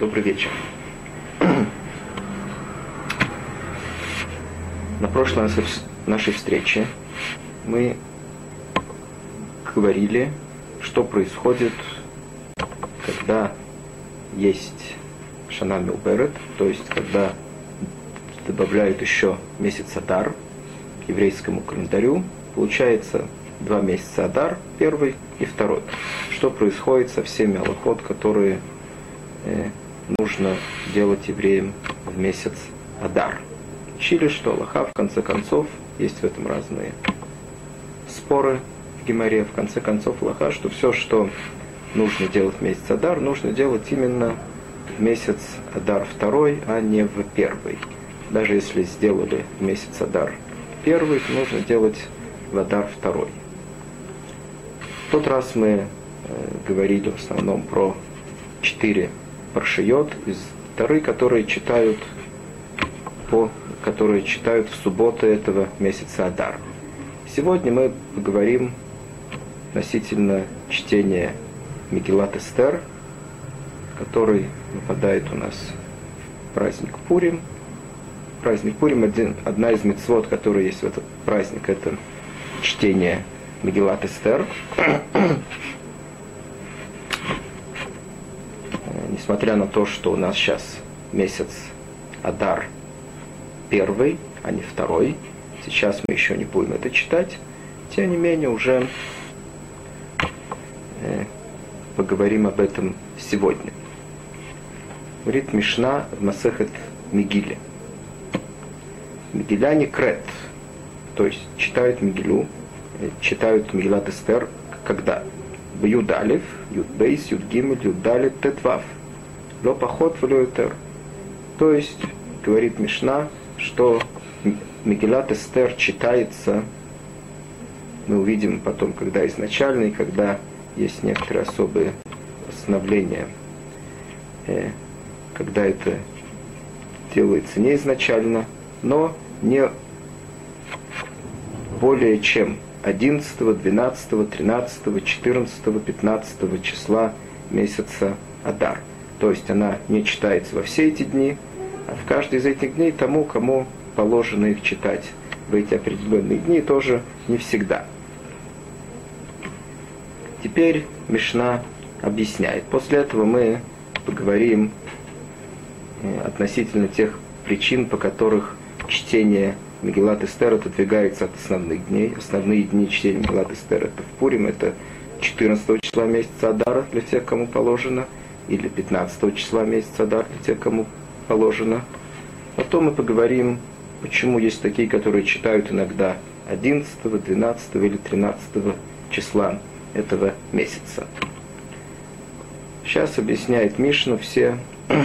Добрый вечер. На прошлой нашей встрече мы говорили, что происходит, когда есть Шана Милберет, то есть когда добавляют еще месяц Адар к еврейскому календарю, получается два месяца Адар, первый и второй. Что происходит со всеми аллахот, которые э, нужно делать евреям в месяц Адар. Учили, что Аллаха, в конце концов, есть в этом разные споры в Гимаре, в конце концов Аллаха, что все, что нужно делать в месяц Адар, нужно делать именно в месяц Адар второй, а не в первый. Даже если сделали в месяц Адар первый, нужно делать в Адар второй. В тот раз мы э, говорили в основном про четыре паршиот из Тары, которые читают по которые читают в субботы этого месяца Адар. Сегодня мы поговорим относительно чтения Мегилат Эстер, который выпадает у нас в праздник Пурим. Праздник Пурим, один, одна из мецвод, которая есть в этот праздник, это чтение Мегилат Эстер. Несмотря на то, что у нас сейчас месяц Адар первый, а не второй, сейчас мы еще не будем это читать, тем не менее уже э, поговорим об этом сегодня. Говорит Мишна в Масехет Мигиле. Мигиляне крет, то есть читают Мигилю, э, читают Мигилат Эстер, когда? В Юдалев, Юдбейс, Юдгимель, Юдалев, Тетвав – Ло поход в Леутер. То есть, говорит Мишна, что Мегилат Эстер читается, мы увидим потом, когда изначально и когда есть некоторые особые постановления, э, когда это делается не изначально, но не более чем 11, 12, 13, 14, 15 числа месяца Адар. То есть она не читается во все эти дни, а в каждый из этих дней тому, кому положено их читать в эти определенные дни, тоже не всегда. Теперь Мишна объясняет. После этого мы поговорим э, относительно тех причин, по которых чтение Мегелат Эстер отодвигается от основных дней. Основные дни чтения Мегелат Эстер это в Пурим, это 14 числа месяца Адара для тех, кому положено – или 15 числа месяца Адар, для тех, кому положено. Потом мы поговорим, почему есть такие, которые читают иногда 11, 12 или 13 числа этого месяца. Сейчас объясняет Мишну все,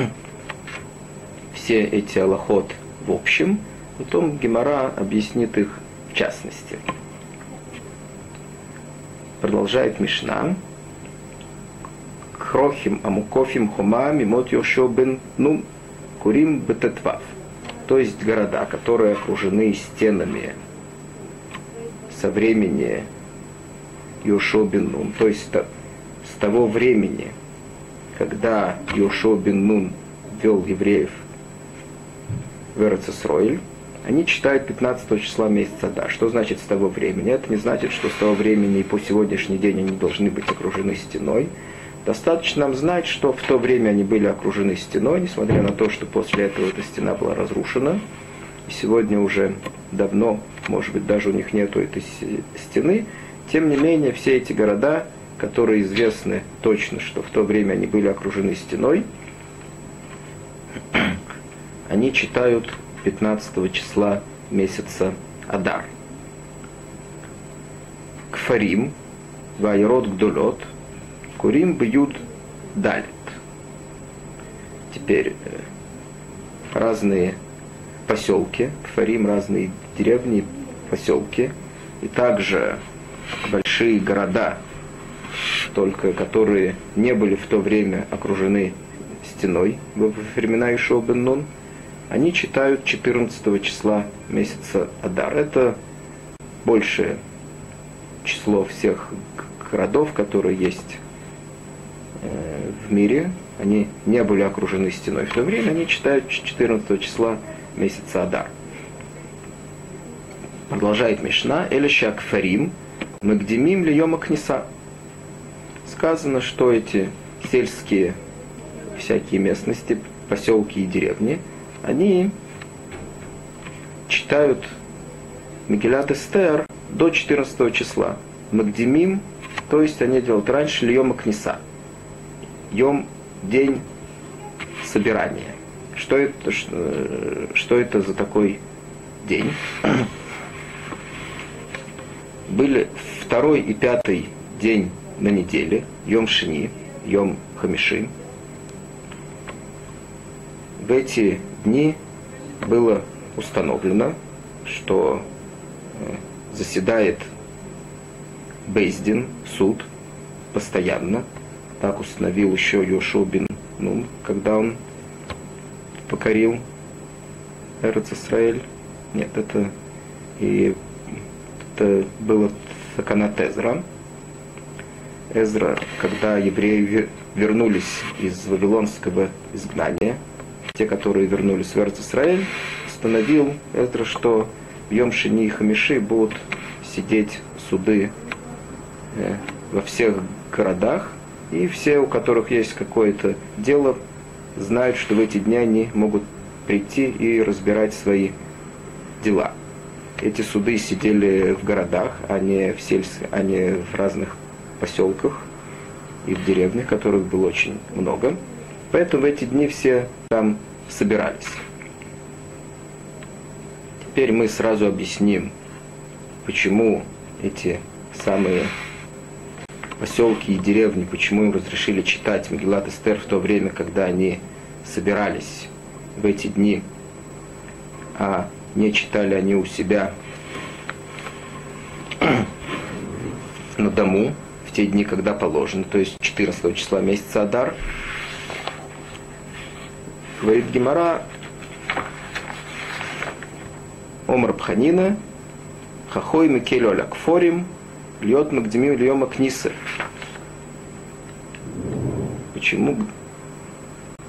все эти аллахот в общем, потом Гемора объяснит их в частности. Продолжает Мишна. Хрохим Амукофим Хома Мимот Йошо бен Нун Курим Бететвав. То есть города, которые окружены стенами со времени Йошо бен Нун. То есть с того времени, когда Йошо бен Нун вел евреев в Эрцесройль, они читают 15 числа месяца Да. Что значит с того времени? Это не значит, что с того времени и по сегодняшний день они должны быть окружены стеной. Достаточно нам знать, что в то время они были окружены стеной, несмотря на то, что после этого эта стена была разрушена. И сегодня уже давно, может быть, даже у них нету этой стены. Тем не менее, все эти города, которые известны точно, что в то время они были окружены стеной, они читают 15 числа месяца Адар. Кфарим, Вайрод Гдулот – Курим бьют далит. Теперь э, разные поселки, Фарим разные деревни, поселки, и также большие города, только которые не были в то время окружены стеной во времена Ишуа бен Нун, они читают 14 числа месяца Адар. Это большее число всех городов, которые есть в мире, они не были окружены стеной в то время, они читают 14 числа месяца Адар. Продолжает Мишна, Элиша Акфарим, Магдемим Льема Книса. Сказано, что эти сельские всякие местности, поселки и деревни, они читают Мегилат Эстер до 14 числа. Магдемим, то есть они делают раньше Льема Книса. Йом – день собирания. Что это, что, что это за такой день? Были второй и пятый день на неделе, Йом Шини, Йом Хамиши. В эти дни было установлено, что э, заседает Бейздин, суд, постоянно. Так установил еще Йошубин, ну, когда он покорил Эрец. Нет, это и это было Саканат Эзра. Эзра, когда евреи вернулись из Вавилонского изгнания, те, которые вернулись в Эрц установил Эзра, что в Йом Шини и Хамиши будут сидеть суды э, во всех городах, и все, у которых есть какое-то дело, знают, что в эти дни они могут прийти и разбирать свои дела. Эти суды сидели в городах, а не в, сельс... а не в разных поселках и в деревнях, которых было очень много. Поэтому в эти дни все там собирались. Теперь мы сразу объясним, почему эти самые поселки и деревни, почему им разрешили читать Мегилат Эстер в то время, когда они собирались в эти дни, а не читали они у себя на дому в те дни, когда положено, то есть 14 числа месяца Адар. Говорит Гемара, Омар Пханина, Хахой Микелю Алякфорим, Льет Магдемим Льема Книсы. Почему?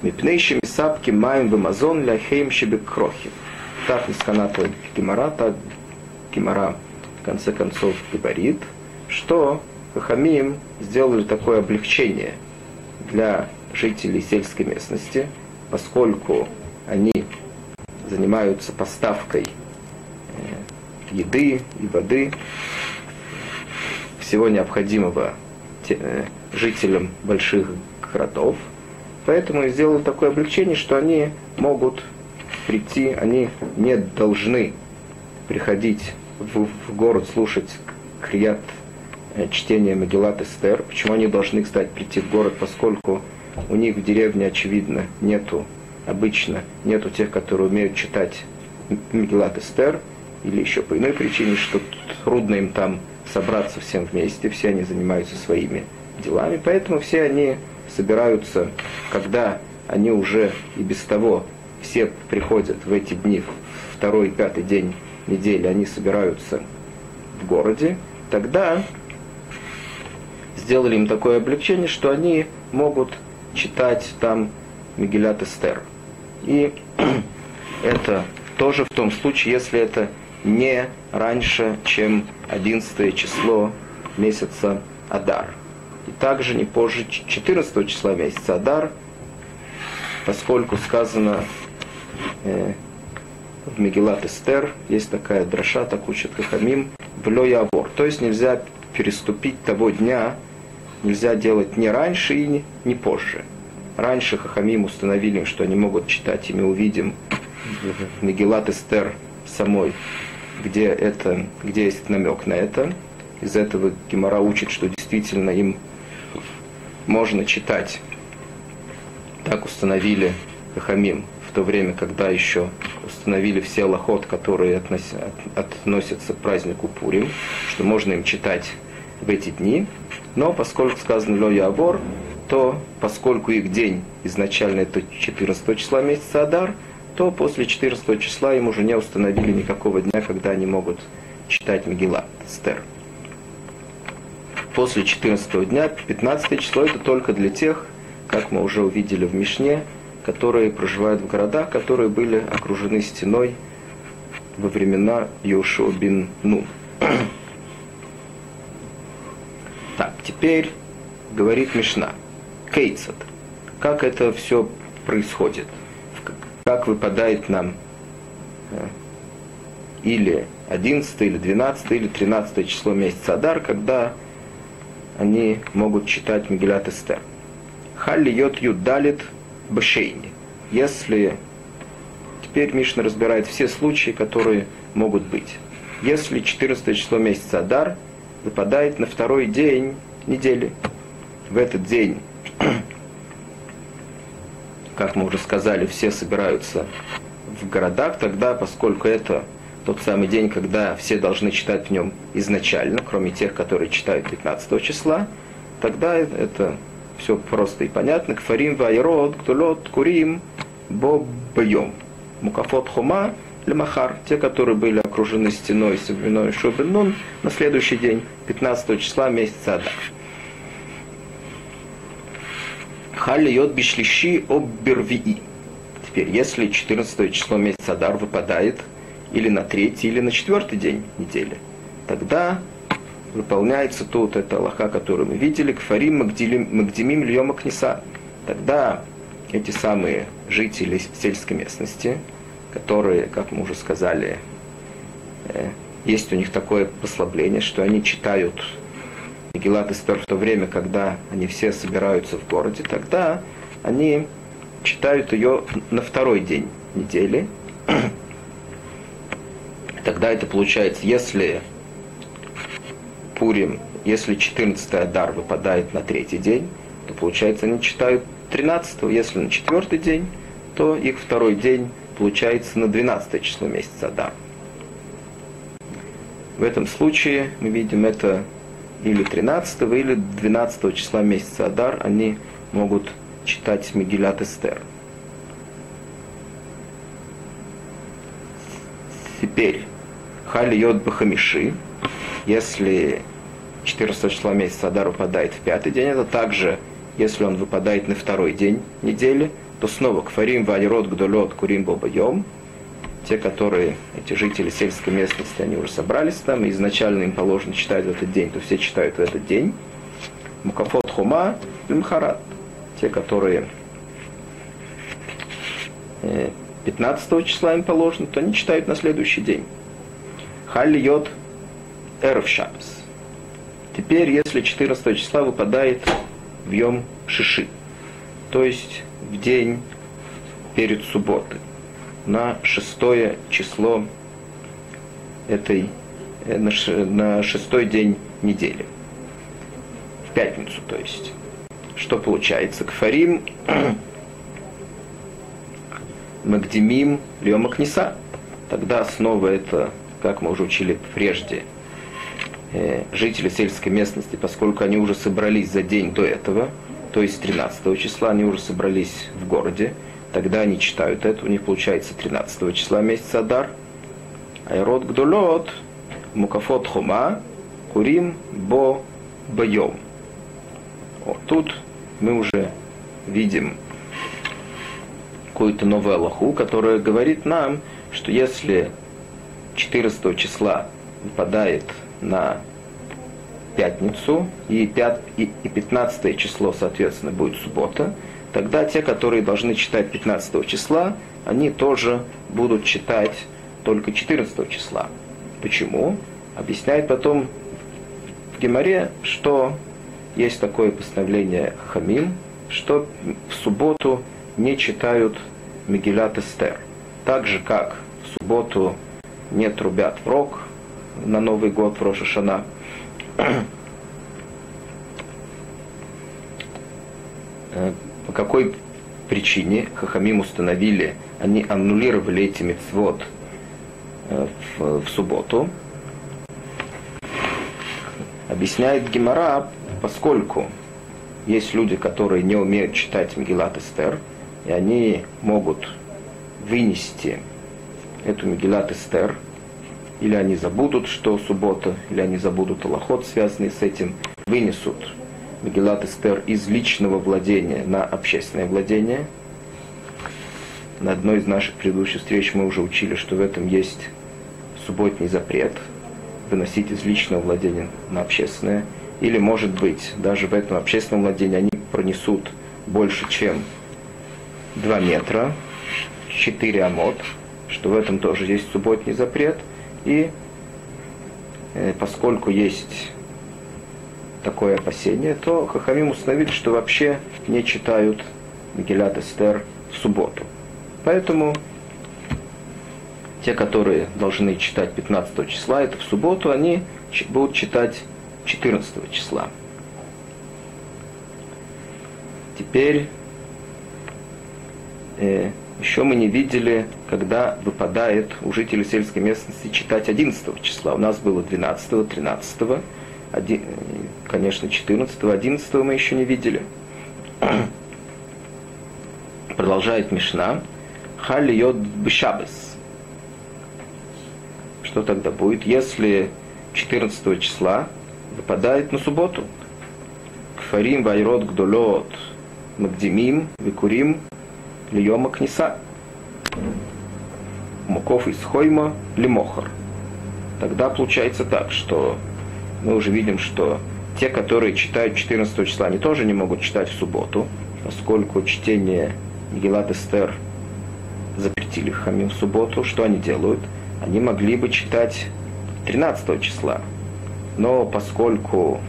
Мипнейшими сапки маем в Амазон ляхейм крохи. Так Мисканата Гимара, так Гимара в конце концов говорит, что Хахамим сделали такое облегчение для жителей сельской местности, поскольку они занимаются поставкой э, еды и воды, всего необходимого э, жителям больших городов. Поэтому сделал такое облегчение, что они могут прийти, они не должны приходить в, в город слушать крият э, чтение Магеллат Эстер. Почему они должны, кстати, прийти в город, поскольку у них в деревне, очевидно, нету, обычно нету тех, которые умеют читать Магеллат Эстер, или еще по иной причине, что трудно им там собраться всем вместе, все они занимаются своими делами, поэтому все они собираются, когда они уже и без того все приходят в эти дни, второй пятый день недели, они собираются в городе, тогда сделали им такое облегчение, что они могут читать там Мегилят Эстер. И это тоже в том случае, если это не раньше, чем 11 число месяца Адар и также не позже 14 числа месяца Адар, поскольку сказано э, в Мегилат Эстер, есть такая дроша, так учат Хахамим, в Явор. То есть нельзя переступить того дня, нельзя делать не раньше и не, не позже. Раньше Хахамим установили, что они могут читать, и мы увидим Мегилат Эстер самой, где, это, где есть намек на это. Из этого Гемора учит, что действительно им можно читать. Так установили Хахамим в то время, когда еще установили все лохот, которые относятся, к празднику Пурим, что можно им читать в эти дни. Но поскольку сказано Ло Явор, то поскольку их день изначально это 14 числа месяца Адар, то после 14 числа им уже не установили никакого дня, когда они могут читать Мегила, Стер после 14 дня, 15 число это только для тех, как мы уже увидели в Мишне, которые проживают в городах, которые были окружены стеной во времена Йошуа бин Нун. Так, теперь говорит Мишна. Кейцат. Как это все происходит? Как выпадает нам э, или 11, или 12, или 13 число месяца Адар, когда они могут читать Мегилат Эстер. Халли йод юдалит башейни. Если теперь Мишна разбирает все случаи, которые могут быть. Если 14 число месяца Адар выпадает на второй день недели, в этот день, как мы уже сказали, все собираются в городах, тогда, поскольку это тот самый день, когда все должны читать в нем изначально, кроме тех, которые читают 15 числа, тогда это все просто и понятно. Кфарим вайрод, ктулот, курим, бобьем. Мукафот хома, лемахар, те, которые были окружены стеной с временной Шубенун, на следующий день, 15 числа месяца Адар. Халли йод бишлиши оббервии. Теперь, если 14 число месяца Адар выпадает или на третий, или на четвертый день недели, тогда выполняется тут эта Аллаха, которую мы видели, кфарим магдимим льема кнеса. Тогда эти самые жители сельской местности, которые, как мы уже сказали, э, есть у них такое послабление, что они читают Мегилат Эстер в то время, когда они все собираются в городе, тогда они читают ее на второй день недели. Тогда это получается, если Пурим, если 14 Адар выпадает на третий день, то получается они читают 13 если на четвертый день, то их второй день получается на 12 число месяца Адар. В этом случае мы видим это или 13 или 12 числа месяца Адар, они могут читать Мегилат Эстер. Теперь Хали Йод Бахамиши, если 14 числа месяца Адар выпадает в пятый день, это также, если он выпадает на второй день недели, то снова Кфарим, Валирот, Гдолот, Курим, Бобайом, те, которые, эти жители сельской местности, они уже собрались там, и изначально им положено читать в этот день, то все читают в этот день. Мукафот Хума, Мхарат, те, которые 15 э, числа им положено, то они читают на следующий день. Халли Йод Эрф Шабс. Теперь, если 14 числа выпадает в Йом Шиши, то есть в день перед субботой, на шестое число этой, э, на, шестой день недели. В пятницу, то есть. Что получается? Кфарим Магдимим Льома Книса. Тогда снова это, как мы уже учили прежде, э, жители сельской местности, поскольку они уже собрались за день до этого, то есть 13 числа, они уже собрались в городе, тогда они читают это, у них получается 13 числа месяца Адар. Айрод Гдолот, Мукафот Хума, Курим Бо Байом. Вот тут мы уже видим какую-то новую Аллаху, которая говорит нам, что если 14 числа выпадает на пятницу, и, 5, и, и 15 число, соответственно, будет суббота, тогда те, которые должны читать 15 числа, они тоже будут читать только 14 числа. Почему? Объясняет потом в Геморе, что есть такое постановление Хамим, что в субботу не читают Мегилат Эстер. Так же, как в субботу не трубят в рог на Новый год в Рошашана. Какой причине Хахамим установили, они аннулировали эти мецвод э, в, в субботу, объясняет Гемора, поскольку есть люди, которые не умеют читать Мегилат Эстер, и они могут вынести эту Мегилат Эстер, или они забудут, что суббота, или они забудут Аллахот, связанный с этим, вынесут Мегилат Эстер из личного владения на общественное владение. На одной из наших предыдущих встреч мы уже учили, что в этом есть субботний запрет выносить из личного владения на общественное. Или, может быть, даже в этом общественном владении они пронесут больше, чем 2 метра, 4 амот, что в этом тоже есть субботний запрет. И э, поскольку есть такое опасение, то Хахамим установили, что вообще не читают Мегилат Эстер в субботу. Поэтому те, которые должны читать 15 числа, это в субботу, они будут читать 14 числа. Теперь э, еще мы не видели, когда выпадает у жителей сельской местности читать 11 числа. У нас было 12, 13, 1, конечно, 14, 11 мы еще не видели. Продолжает Мишна. Хали йод бешабес. Что тогда будет, если 14 числа выпадает на субботу? Кфарим вайрод гдолот магдимим викурим льема книса. Муков из хойма лимохар. Тогда получается так, что мы уже видим, что те, которые читают 14 числа, они тоже не могут читать в субботу, поскольку чтение Мегилат Эстер запретили Хамим в субботу. Что они делают? Они могли бы читать 13 числа. Но поскольку,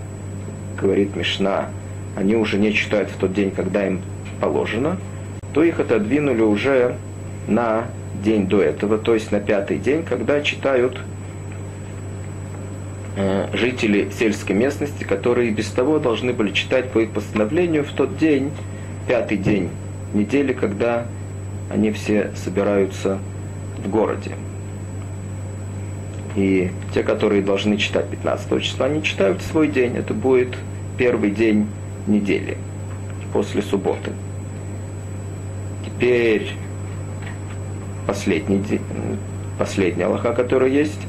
говорит Мишна, они уже не читают в тот день, когда им положено, то их отодвинули уже на день до этого, то есть на пятый день, когда читают жители сельской местности, которые без того должны были читать по их постановлению в тот день, пятый день недели, когда они все собираются в городе. И те, которые должны читать 15 числа, они читают свой день. Это будет первый день недели после субботы. Теперь последний, последняя Аллаха, которая есть,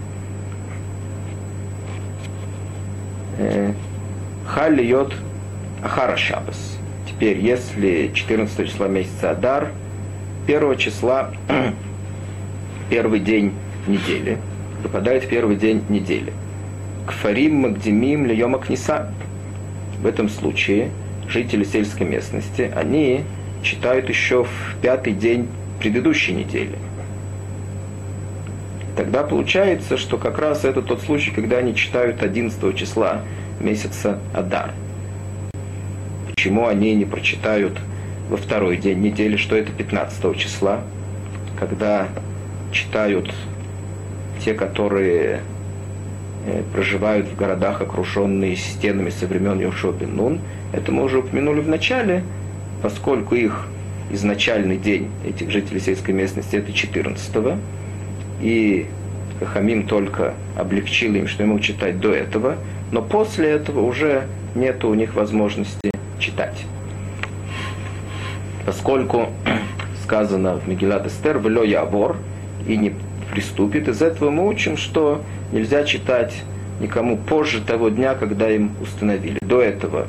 Халь льет Ахара Шабас. Теперь, если 14 числа месяца Адар, 1 числа, первый день недели, выпадает первый день недели. Кфарим Магдимим Льема Книса. В этом случае жители сельской местности, они читают еще в пятый день предыдущей недели. Тогда получается, что как раз это тот случай, когда они читают 11 числа месяца Адар. Почему они не прочитают во второй день недели, что это 15 числа, когда читают те, которые э, проживают в городах, окруженные стенами со времен Йошуа Нун. Это мы уже упомянули в начале, поскольку их изначальный день этих жителей сельской местности это 14 -го, и Хамим только облегчил им, что ему читать до этого, но после этого уже нет у них возможности читать. Поскольку сказано в Мегилат Эстер «Вело явор» и не приступит, из этого мы учим, что нельзя читать никому позже того дня, когда им установили. До этого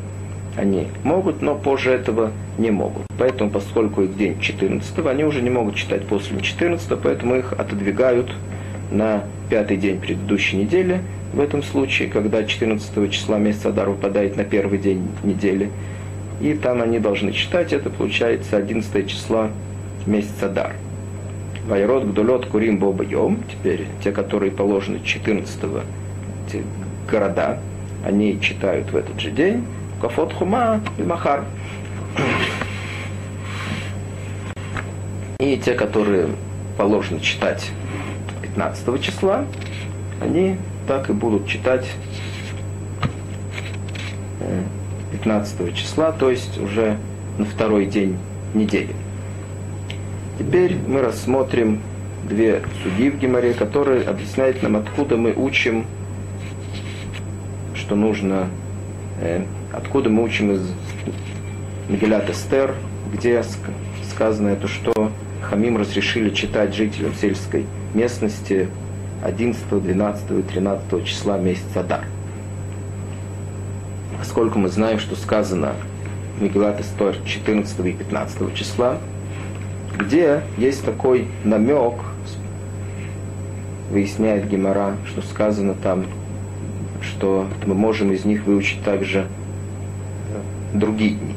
они могут, но позже этого не могут. Поэтому, поскольку их день 14, они уже не могут читать после 14, поэтому их отодвигают на пятый день предыдущей недели, в этом случае, когда 14 числа месяца Адар выпадает на первый день недели, и там они должны читать, это получается 11 числа месяца Адар. Вайрод, Гдулет, Курим, Боба, Йом, теперь те, которые положены 14 эти города, они читают в этот же день, Хума и Махар. И те, которые положено читать 15 числа, они так и будут читать 15 э, числа, то есть уже на второй день недели. Теперь мы рассмотрим две судьи в Гимаре, которые объясняют нам, откуда мы учим, что нужно, э, откуда мы учим из Мегилят Эстер, где сказано это, что Хамим разрешили читать жителям сельской местности 11, 12 и 13 числа месяца Дар. поскольку мы знаем, что сказано Мегилат Эстор 14 и 15 числа, где есть такой намек, выясняет Гемора, что сказано там, что мы можем из них выучить также другие дни.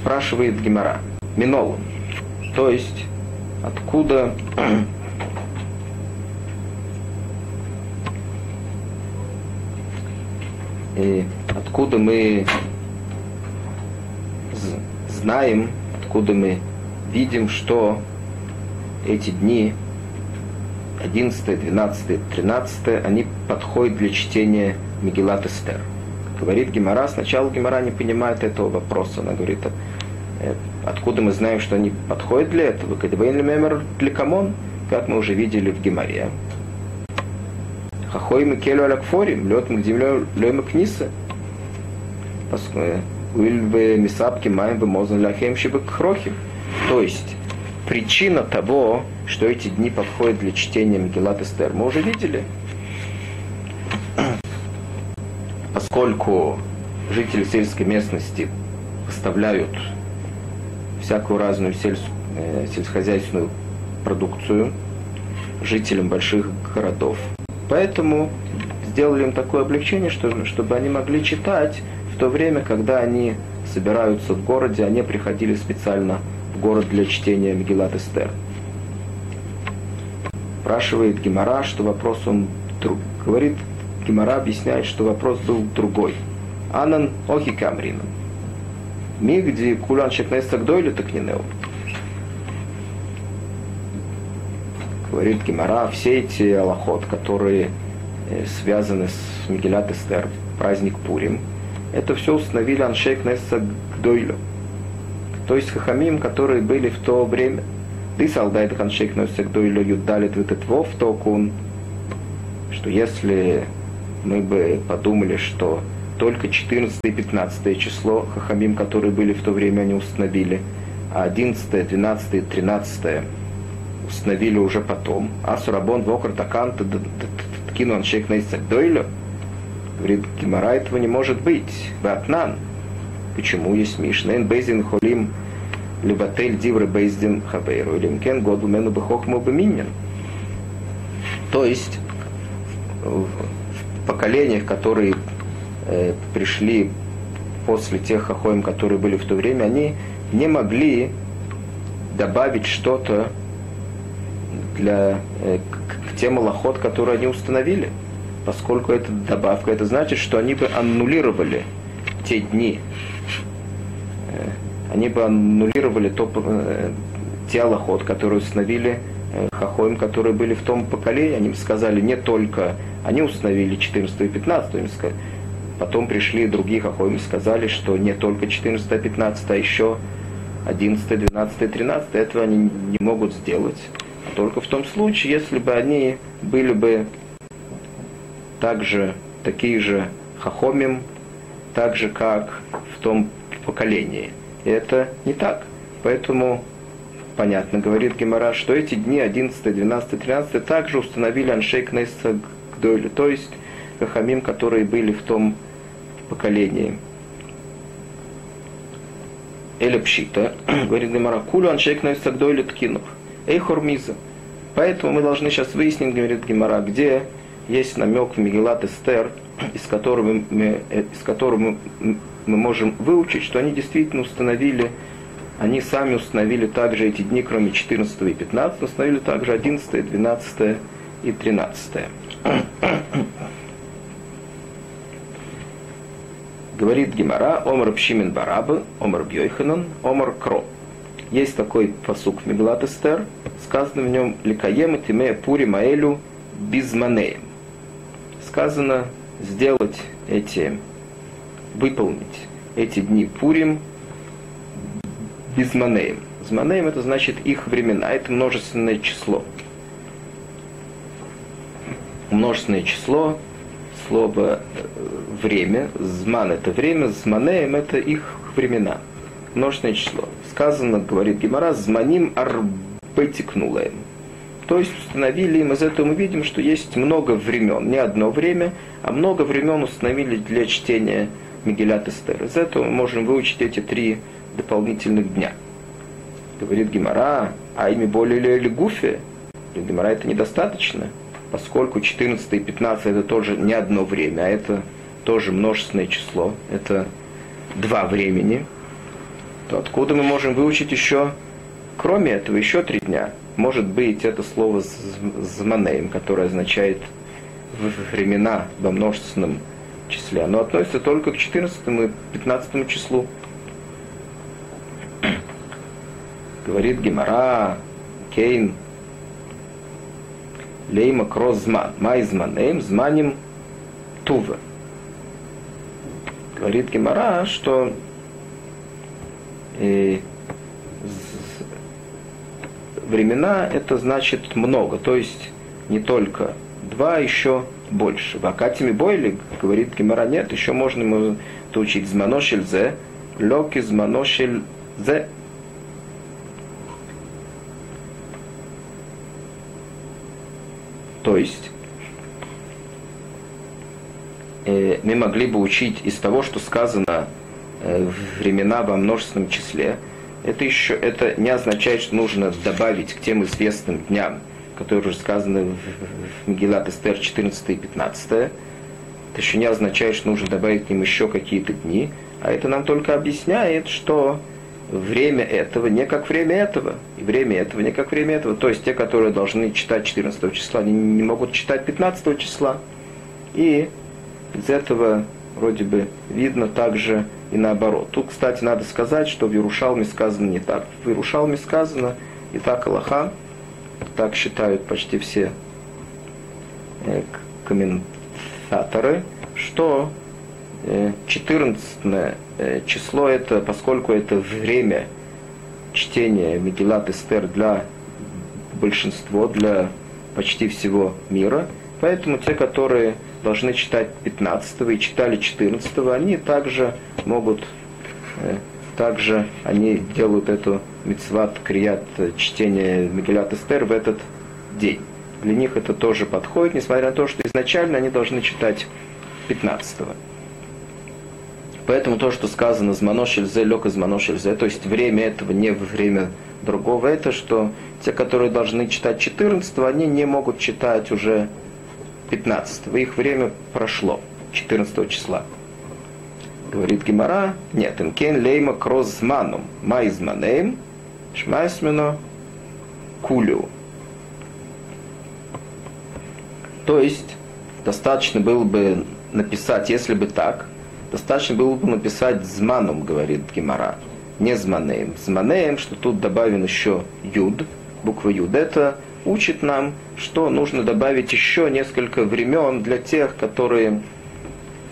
Спрашивает Гемора, Минолу, то есть откуда и откуда мы знаем, откуда мы видим, что эти дни 11, 12, 13, они подходят для чтения Мегилат Эстер. Говорит Гемора, сначала Гемора не понимает этого вопроса. Она говорит, «Э, откуда мы знаем, что они подходят для этого? Кадебейн для камон, как мы уже видели в Геморе. Хахой мы келю алякфорим, лед мы гдим лем книса. Уильве мисапки маем бы мозан ляхем крохим. То есть, причина того, что эти дни подходят для чтения Мегелат Эстер, мы уже видели. Поскольку жители сельской местности поставляют всякую разную сельс... Э, сельскохозяйственную продукцию жителям больших городов. Поэтому сделали им такое облегчение, что, чтобы они могли читать в то время, когда они собираются в городе, они приходили специально в город для чтения Мегилат Эстер. Спрашивает Гимара, что вопрос он. Говорит, Гимара объясняет, что вопрос был другой. Анан охи камрином. Мигди кулан шекнеса гдойли так не неу. Говорит Гимара, все эти аллахот, которые э, связаны с Мигелят Эстер, праздник Пурим, это все установили Аншейк Несса Гдойлю. То есть Хахамим, которые были в то время. Ты солдат Аншейк Несса Гдойлю Юдалит Витетвов Токун, что если мы бы подумали, что только 14 и 15 число Хахамим, которые были в то время, они установили, а 11, 12 и 13 установили уже потом. А Сурабон Вокр Такан Ткину Аншейк Нейсак Дойлю. Говорит, Гимара этого не может быть. Батнан. Почему есть Мишна? Эн Бейзин Холим Любатель Дивры Бейздин Хабейру. Или Мкен Году Мену Бехохму Беминин. То есть поколениях, которые э, пришли после тех хохоем, которые были в то время, они не могли добавить что-то для, э, к, к тем лохот, которые они установили. Поскольку это добавка, это значит, что они бы аннулировали те дни. Э, они бы аннулировали то, э, те лохот, которые установили э, хахоим, которые были в том поколении. Они сказали не только, они установили 14 и 15, им сказали, потом пришли другие хахоим и сказали, что не только 14 и 15, а еще 11, 12, 13, этого они не могут сделать. Только в том случае, если бы они были бы также такие же хахомим, так же, как в том поколении. И это не так. Поэтому понятно, говорит Гемора, что эти дни 11, 12, 13 также установили Аншейк Нейса Гдойли, то есть хахамим, которые были в том поколении. Эля Пшита, говорит Гемора, кулю Аншейк Нейса Гдойли Ткинух. Эй, Хормиза. Поэтому мы должны сейчас выяснить, говорит Гимара, где есть намек в Мегелат Эстер, из которого, мы, из которого мы, мы можем выучить, что они действительно установили, они сами установили также эти дни, кроме 14 и 15, установили также 11, 12 и 13. Говорит Гимара, Омар Пшимен Барабы, Омар Бьойханан, Омар Кро. Есть такой посук в Мегалат Эстер, сказано в нем «Ликаем и тимея пури маэлю безманеем». Сказано сделать эти, выполнить эти дни Пурим безманеем. Зманеем это значит их времена, это множественное число. Множественное число, слово э, время, зман это время, зманеем это их времена. Множественное число сказано, говорит Гемора, зманим арбетикнулаем. То есть установили им, из этого мы видим, что есть много времен, не одно время, а много времен установили для чтения Мегилят Эстер. Из этого мы можем выучить эти три дополнительных дня. Говорит Гимара, а ими более или гуфе? Гимара это недостаточно, поскольку 14 и 15 это тоже не одно время, а это тоже множественное число, это два времени, то откуда мы можем выучить еще, кроме этого, еще три дня? Может быть, это слово «зманеем», которое означает времена во множественном числе. Оно относится только к 14 и 15 числу. Говорит Гемара, Кейн, Лейма Крозман, Майзманеем, Зманим Тува. Говорит Гемара, что э, времена это значит много, то есть не только два, еще больше. В Акатиме Бойли, говорит Гемара, нет, еще можно ему учить зманошель зе, лёки зманошель зе. То есть, э, мы могли бы учить из того, что сказано э, времена во множественном числе, это еще это не означает, что нужно добавить к тем известным дням, которые уже сказаны в Мегилат Эстер 14 и 15. Это еще не означает, что нужно добавить к ним еще какие-то дни, а это нам только объясняет, что время этого не как время этого, и время этого не как время этого. То есть те, которые должны читать 14 числа, они не могут читать 15 числа. И из этого вроде бы видно также и наоборот. Тут, кстати, надо сказать, что в Ярушалме сказано не так. В Ярушалме сказано и так Аллаха, так считают почти все э, комментаторы, что 14 э, число это, поскольку это время чтения Мегилат Эстер для большинства, для почти всего мира, поэтому те, которые должны читать 15 и читали 14, они также могут, э, также они делают эту мецват крият э, чтения Мегилат Эстер в этот день. Для них это тоже подходит, несмотря на то, что изначально они должны читать 15 -го. Поэтому то, что сказано «зманошельзе», «лёк из «зманошельзе», то есть время этого не время другого, это что те, которые должны читать 14 они не могут читать уже 15 их время прошло, 14 числа. Говорит Гимара, нет, инкен лейма крозманум, майзманейм, шмайсмено кулю. То есть, достаточно было бы написать, если бы так, достаточно было бы написать зманом, говорит Гимара, не зманеем. Зманеем, что тут добавлен еще юд, буква юд, это учит нам, что нужно добавить еще несколько времен для тех, которые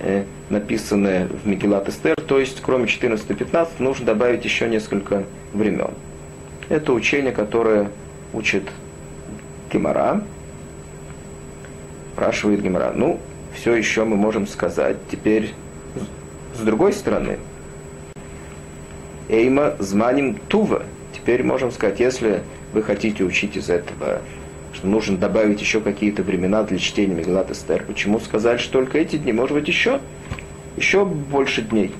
э, написаны в Мегилат Эстер, то есть кроме 14 и 15 нужно добавить еще несколько времен. Это учение, которое учит Гемора. Спрашивает Гемора, ну, все еще мы можем сказать. Теперь, с другой стороны, Эйма зманим тува. Теперь можем сказать, если вы хотите учить из этого, что нужно добавить еще какие-то времена для чтения Мегалат Эстер. Почему сказать, что только эти дни? Может быть, еще? Еще больше дней.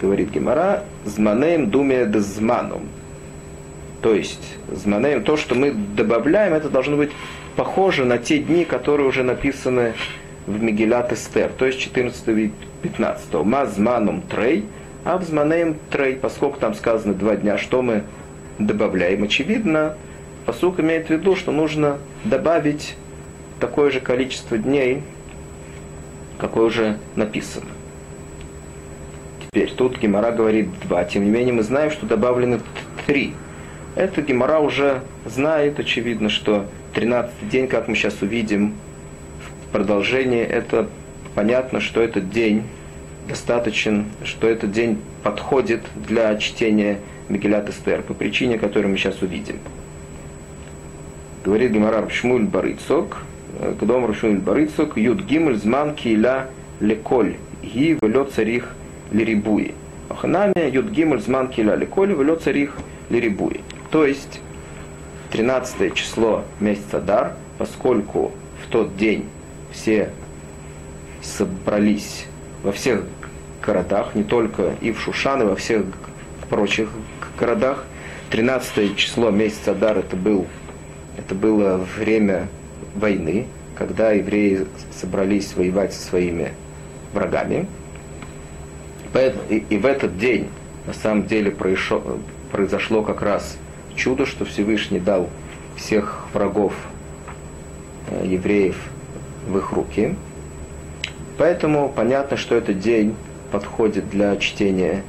Говорит Гемара, зманеем думе зманом. То есть, зманеем, то, что мы добавляем, это должно быть похоже на те дни, которые уже написаны в Мегилат Эстер, то есть 14 и 15. Ма зманом трей, а в зманеем трей, поскольку там сказано два дня, что мы добавляем. Очевидно, посук имеет в виду, что нужно добавить такое же количество дней, какое уже написано. Теперь тут Гемора говорит два, тем не менее мы знаем, что добавлены три. Это Гемора уже знает, очевидно, что 13 день, как мы сейчас увидим в продолжении, это понятно, что этот день достаточен, что этот день подходит для чтения Мегилят Эстер, по причине, которую мы сейчас увидим. Говорит Гемарар Шмуль Барыцок, Кдом Шмуль Барыцок, Юд Гимель Зман Киля Леколь, Ги Велё Царих Лирибуи. Оханами Юд Гимель Зман Киля Леколь, Велё Царих Лирибуи. То есть, 13 число месяца Дар, поскольку в тот день все собрались во всех городах, не только и в Шушан, и во всех прочих городах. 13 число месяца Дар это, был, это было время войны, когда евреи собрались воевать со своими врагами. И в этот день на самом деле произошло, как раз чудо, что Всевышний дал всех врагов э, евреев в их руки. Поэтому понятно, что этот день подходит для чтения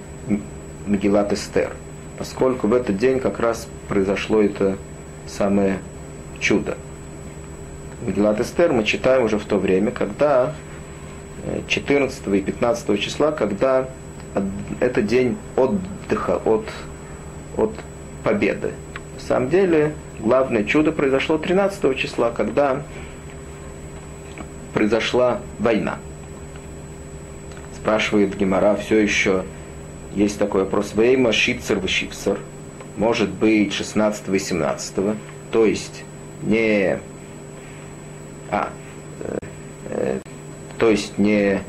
Мегилат Эстер, поскольку в этот день как раз произошло это самое чудо. Мегилат Эстер мы читаем уже в то время, когда 14 э, и 15 числа, когда это день отдыха от, от победы. На самом деле, главное чудо произошло 13 числа, когда произошла война. Спрашивает Гемора, все еще есть такой вопрос. Вейма шицер вышивсер. Может быть 16 и 17. То есть не... А, э, э, то есть не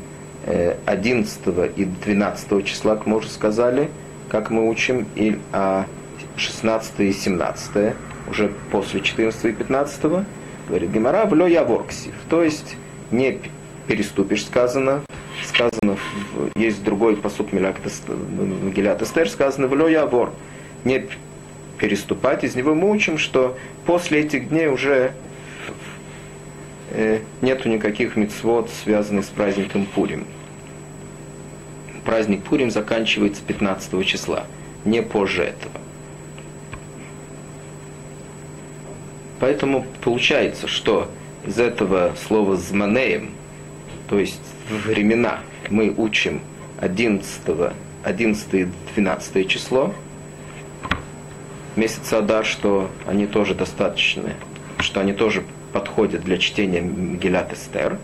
11 э, и 12 числа, как мы уже сказали, как мы учим, и, а 16 и 17 уже после 14 и 15 говорит Гемора, влё я ворксив. То есть не переступишь, сказано, сказано, есть другой посуд Мегилят Эстер, сказано, я вор. Не переступать, из него мы учим, что после этих дней уже э, нету никаких мецвод, связанных с праздником Пурим. Праздник Пурим заканчивается 15 числа, не позже этого. Поэтому получается, что из этого слова «зманеем», то есть времена, мы учим 11, 11 и 12 число месяца Адар, что они тоже достаточны, что они тоже подходят для чтения Мегилят Эстер.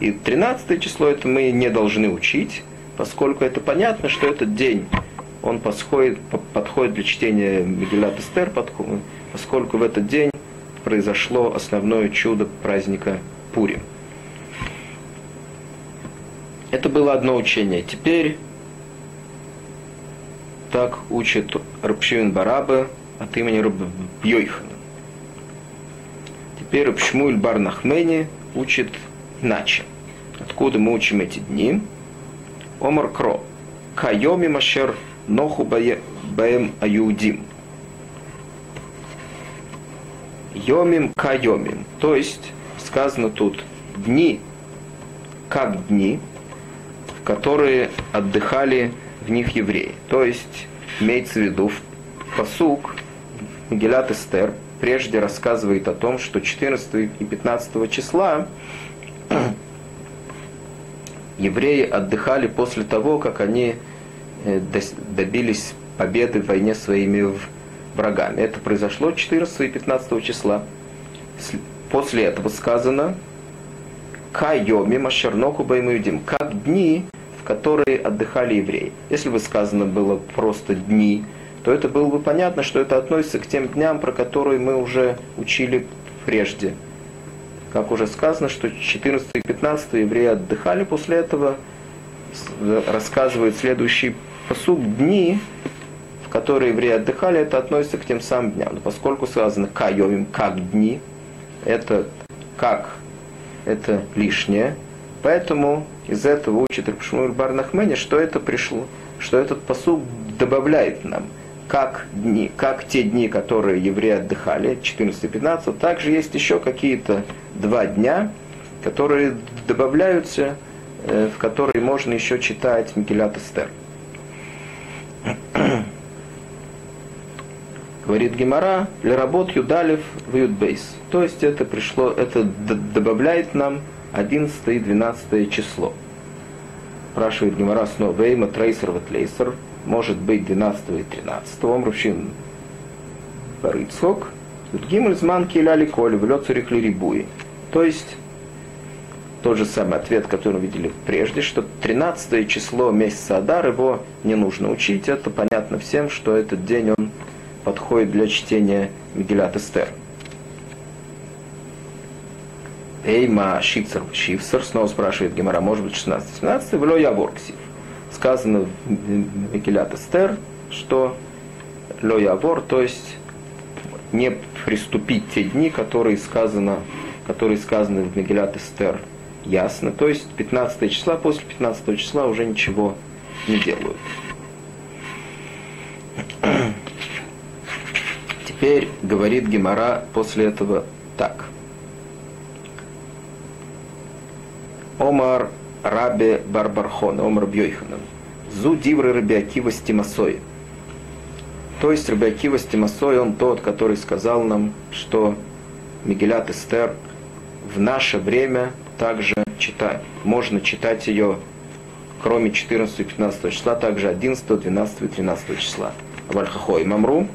И 13 число это мы не должны учить, поскольку это понятно, что этот день он подходит, подходит для чтения Мегилят Эстер, поскольку в этот день произошло основное чудо праздника Пурим. Это было одно учение. Теперь так учит Рабшивин Бараба от имени Рабьойхана. Теперь Рабшмуль Барнахмени учит иначе. Откуда мы учим эти дни? Омар Кро. Кайоми Машер Ноху Баем Аюдим. Йомим кайомим. То есть сказано тут дни как дни, в которые отдыхали в них евреи. То есть имеется в виду посук Мегилат Эстер прежде рассказывает о том, что 14 и 15 числа евреи отдыхали после того, как они э, добились победы в войне своими врагами. Это произошло 14 и 15 числа. После этого сказано Кайоми Машерноку Баймуидим, как дни, в которые отдыхали евреи. Если бы сказано было просто дни, то это было бы понятно, что это относится к тем дням, про которые мы уже учили прежде. Как уже сказано, что 14 и 15 евреи отдыхали после этого, рассказывает следующий посуд дни, которые евреи отдыхали, это относится к тем самым дням. Но поскольку сказано кайовим, как дни, это как, это лишнее, поэтому из этого учит Рабшмур Барнахмени, что это пришло, что этот посуд добавляет нам, как, дни, как те дни, которые евреи отдыхали, 14-15, также есть еще какие-то два дня, которые добавляются, э, в которые можно еще читать Микелят Эстер. Говорит Гемора, для работ Юдалев в Юдбейс. То есть это пришло, это добавляет нам 11 и 12 число. Спрашивает Гемора снова, Вейма Трейсер Ватлейсер, может быть 12 и 13. Омрущин Барыцхок, Гимель Зман Киляли Коль, влет Цурихли Рибуи. То есть тот же самый ответ, который мы видели прежде, что 13 число месяца Адар, его не нужно учить, это понятно всем, что этот день он подходит для чтения Мегилат Эстер. Эйма Шипсер Шипсер, снова спрашивает Гемора, может быть 16-17, в Ло Яворксив. Сказано в Мегилат Эстер, что Ло Явор, то есть не приступить те дни, которые сказано, которые сказаны в Мегилат Эстер ясно, то есть 15 числа, после 15 числа уже ничего не делают. Теперь говорит Гемора после этого так. Омар Рабе Барбархон, Омар Бьойханан. Зу дивры Рабиакива Стимасой. То есть Рабиакива Стимасой, он тот, который сказал нам, что Мигелят Эстер в наше время также читать. Можно читать ее кроме 14 и 15 числа, также 11, 12 и 13 числа. Вальхахой мамру,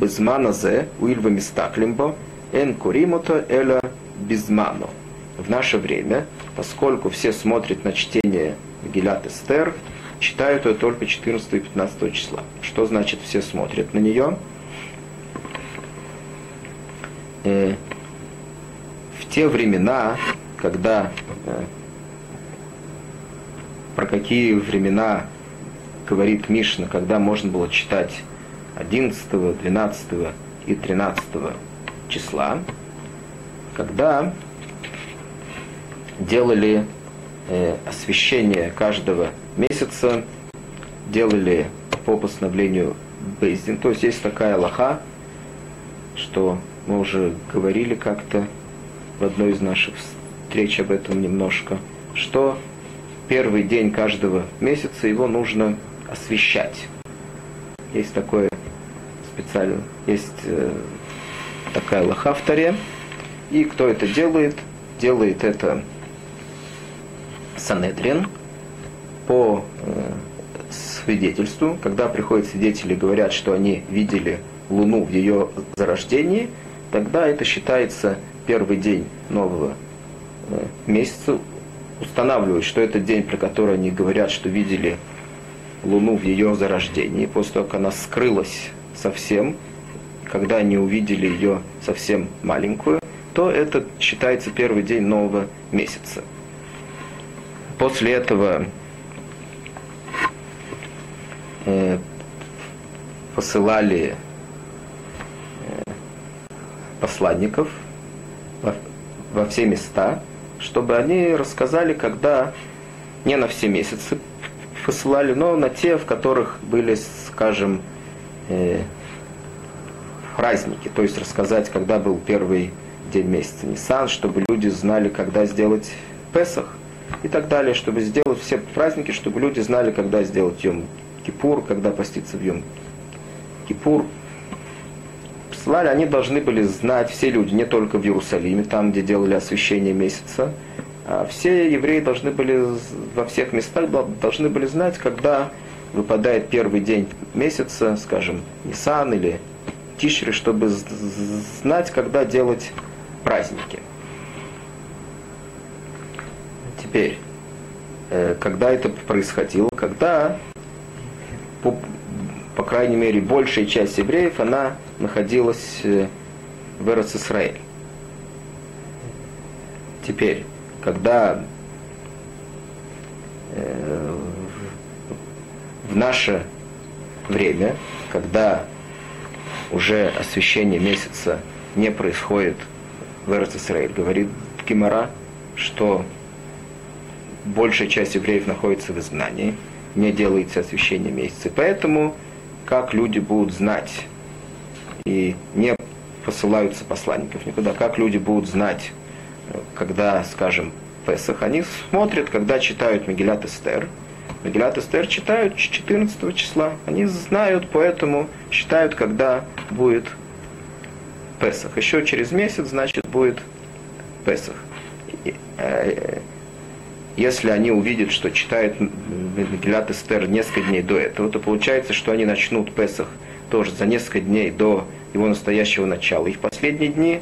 безмана зе, уильва мистаклимбо, эн куримута эля безмано. В наше время, поскольку все смотрят на чтение Гилят Эстер, читают ее только 14 и 15 числа. Что значит все смотрят на нее? Э, в те времена, когда э, про какие времена говорит Мишна, когда можно было читать 11, 12 и 13 числа, когда делали э, освещение каждого месяца, делали по постановлению Бейздин. То есть есть такая лоха, что мы уже говорили как-то в одной из наших встреч об этом немножко, что первый день каждого месяца его нужно освещать. Есть такое специально, есть э, такая лоха в таре. И кто это делает? Делает это Санедрин по э, свидетельству, когда приходят свидетели и говорят, что они видели Луну в ее зарождении, тогда это считается первый день нового э, месяца, устанавливают, что это день, про который они говорят, что видели Луну в ее зарождении, после того, как она скрылась совсем, когда они увидели ее совсем маленькую, то это считается первый день нового месяца. После этого э, посылали э, посланников во, во все места, чтобы они рассказали, когда не на все месяцы посылали, но на те, в которых были, скажем, э, праздники, то есть рассказать, когда был первый день месяца Нисан, чтобы люди знали, когда сделать Песах и так далее, чтобы сделать все праздники, чтобы люди знали, когда сделать Йом Кипур, когда поститься в Йом Кипур. Присылали, они должны были знать, все люди, не только в Иерусалиме, там, где делали освящение месяца, а все евреи должны были во всех местах должны были знать, когда выпадает первый день месяца, скажем, Нисан или Тишри, чтобы знать, когда делать праздники. Теперь, э, когда это происходило, когда, по, по крайней мере, большая часть евреев, она находилась э, в Эрцисраэль. Теперь, когда э, в наше время, когда уже освещение месяца не происходит в Эрцисраэль, говорит Гимара, что большая часть евреев находится в изгнании, не делается освещение месяца. Поэтому как люди будут знать и не посылаются посланников никуда, как люди будут знать, когда, скажем, Песах, они смотрят, когда читают Мегилят Эстер. Мегилят Эстер читают 14 числа. Они знают, поэтому считают, когда будет Песах. Еще через месяц, значит, будет Песах. Э, если они увидят, что читают Мегилат Эстер несколько дней до этого, то получается, что они начнут Песах тоже за несколько дней до его настоящего начала. И в последние дни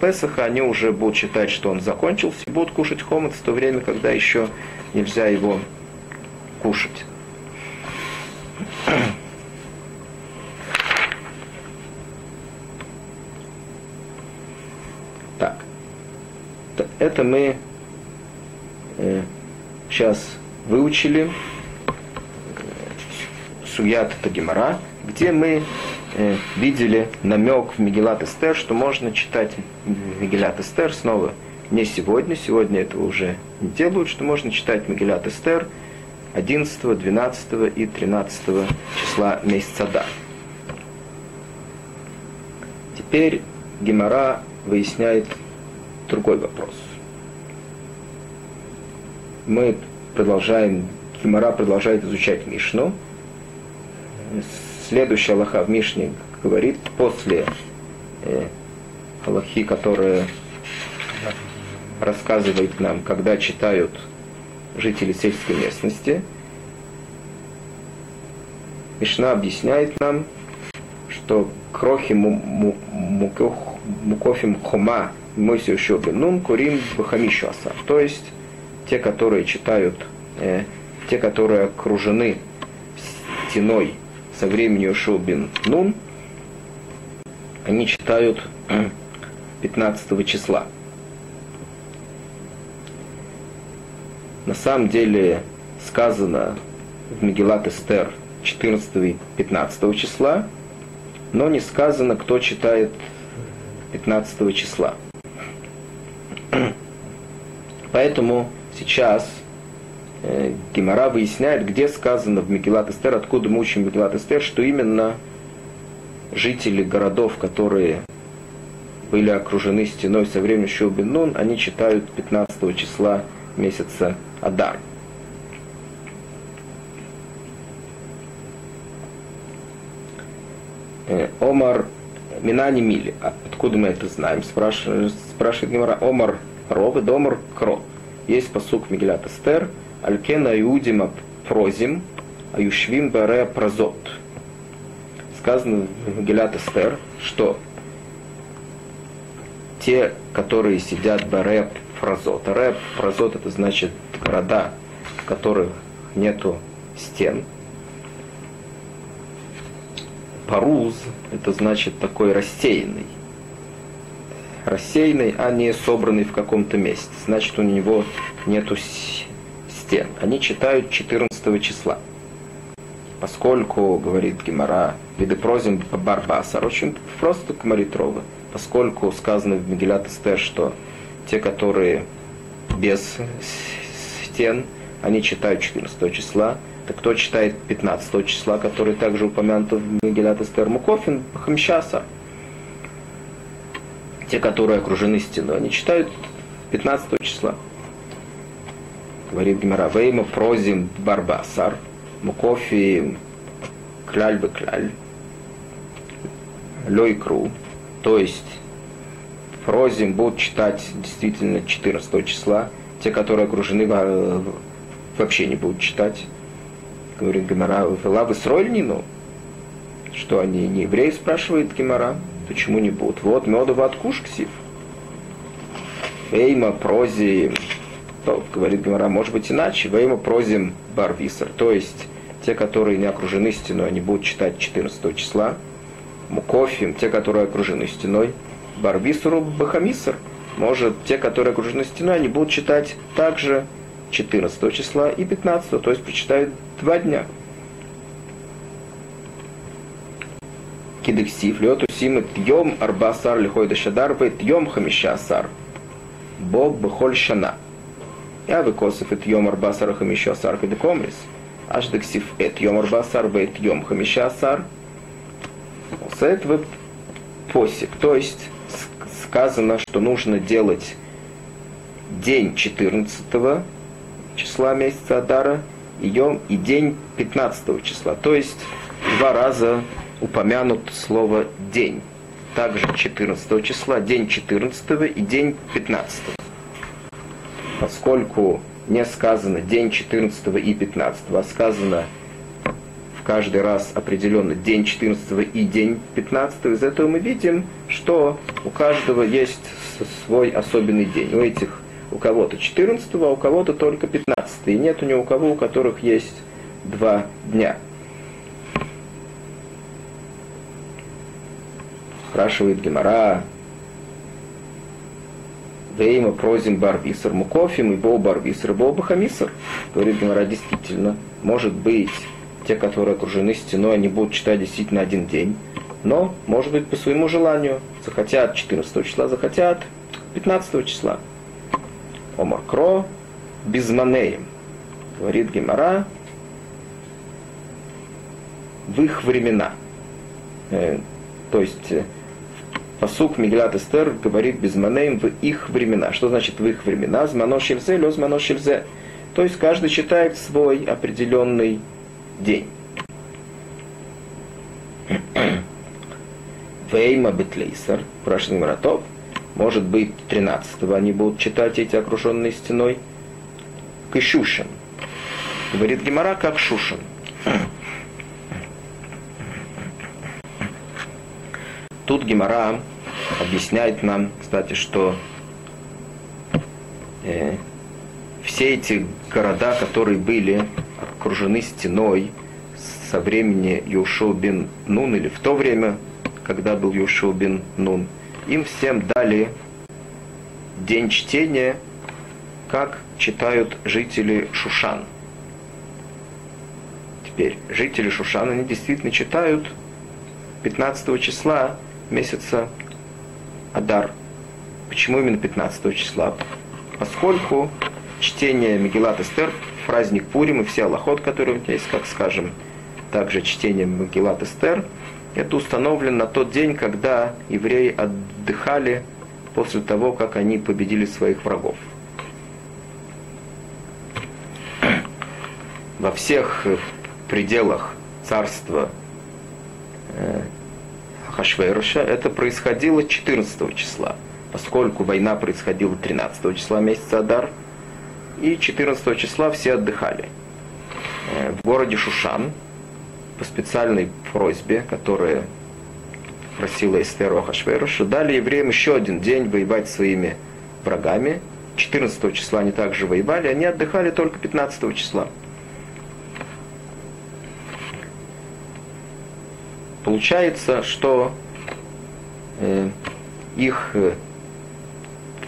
Песаха они уже будут считать, что он закончился, и будут кушать хомец в то время, когда еще нельзя его кушать. Так. Это мы э, сейчас выучили Суят Тагимара, где мы э, видели намек в Мегилат Эстер, что можно читать Мегилат Эстер снова не сегодня, сегодня этого уже не делают, что можно читать Мегилат Эстер – 11, 12 и 13 числа месяца Дар. Теперь Гемора выясняет другой вопрос. Мы продолжаем, Гемора продолжает изучать Мишну. Следующая Аллаха в Мишне говорит, после э, Аллахи, которая рассказывает нам, когда читают жители сельской местности, Мишна объясняет нам, что крохи мукофим хома мойся еще нун курим бахамишу аса. То есть те, которые читают, э, те, которые окружены стеной со времени Ушубин Нун, они читают 15 числа. На самом деле сказано в Мегилат Эстер 14 и 15 числа, но не сказано, кто читает 15 числа. Поэтому сейчас э, Гимара выясняет, где сказано в Мегилат Эстер, откуда мы учим Мегилат Эстер, что именно жители городов, которые были окружены стеной со времени Шубин они читают 15 числа месяца Адар. Э, Омар Минани Мили. А откуда мы это знаем? Спрашивает, спрашивает Гимара. Омар Ровы, Домар Кро. Есть посук Мигелят Эстер. Алькена Иудима Прозим, Аюшвим Баре Прозот. Сказано в Мигелят Эстер, что те, которые сидят Баре Фразот. Рэп Фразот это значит города, в которых нету стен, Паруз – это значит такой рассеянный. Рассеянный, а не собранный в каком-то месте. Значит, у него нету стен. Они читают 14 числа. Поскольку, говорит Гемора, видепрозим Барбасар, очень просто говорит Рова, поскольку сказано в Мегилат Эстер, что те, которые без стен, они читают 14 числа, так кто читает 15 числа, который также упомянут в Мегилат Эстер Мукофин, Хамшаса? Те, которые окружены стеной, они читают 15 числа. Говорит Гимара, Вейма прозим барбасар, мукофи кляль бы кляль, лойкру, то есть прозим будут читать действительно 14 числа, те, которые окружены, вообще не будут читать. Говорит Гемара, Лавы Срольнину, что они не евреи, спрашивает Гемара, почему не будут? Вот медово от кушксив. Вейма прози, то, говорит Гемара, может быть иначе, Вейма прозим барвисер, то есть те, которые не окружены стеной, они будут читать 14 числа, Мукофим, те, которые окружены стеной, Барвисеру Бахамисер, может, те, которые окружены стеной, они будут читать также 14 числа и 15, то есть прочитают два дня. Кидексив, льоту симы тьем арбасар лихой дашадар ве тьем хамишасар. Бог бехоль шана. Я выкосив et йом арбасар хамишасар кедекомрис. Аж дексив эт йом арбасар ве тьем хамишасар. С этого посик. То есть сказано, что нужно делать день 14 числа месяца Адара и, йом, и день 15 числа. То есть два раза упомянут слово день. Также 14 числа, день 14 и день 15. Поскольку не сказано день 14 и 15, а сказано каждый раз определенно день 14 и день 15, из этого мы видим, что у каждого есть свой особенный день. У этих у кого-то 14, а у кого-то только 15. И нет ни у кого, у которых есть два дня. Спрашивает Гемора, Вейма прозим барвисар мукофим и бо барвисар и бо бахамисар. Говорит Гимара, действительно, может быть, те, которые окружены стеной, они будут читать действительно один день. Но, может быть, по своему желанию. Захотят 14 числа, захотят 15 числа. Омакро безманеем. Говорит Гемора, в их времена. Э, то есть э, Посук Миглят Эстер говорит безманеем в их времена. Что значит в их времена? Змано шельзе, лё змано шельзе. То есть каждый считает свой определенный день. Вейма Бетлейсер, Прашный Маратов, может быть, 13-го они будут читать эти окруженные стеной. Кишушин. Говорит Гемора, как Шушин. Тут Гемора объясняет нам, кстати, что э, все эти города, которые были окружены стеной со времени Юшо бин Нун, или в то время, когда был Юшо бин Нун, им всем дали день чтения, как читают жители Шушан. Теперь, жители Шушана, они действительно читают 15 числа месяца Адар. Почему именно 15 числа? Поскольку чтение Мегилат Эстер, праздник Пурим и все Аллахот, которые у меня есть, как скажем, также чтение Мегилат Эстер, это установлено на тот день, когда евреи отдыхали после того, как они победили своих врагов. Во всех пределах царства э, Хашверуша, это происходило 14 числа, поскольку война происходила 13 числа месяца Адар, и 14 числа все отдыхали. Э, в городе Шушан по специальной просьбе, которая просила Эстеру Ахашверуша, дали евреям еще один день воевать своими врагами. 14 числа они также воевали, они отдыхали только 15 числа. Получается, что э, их э,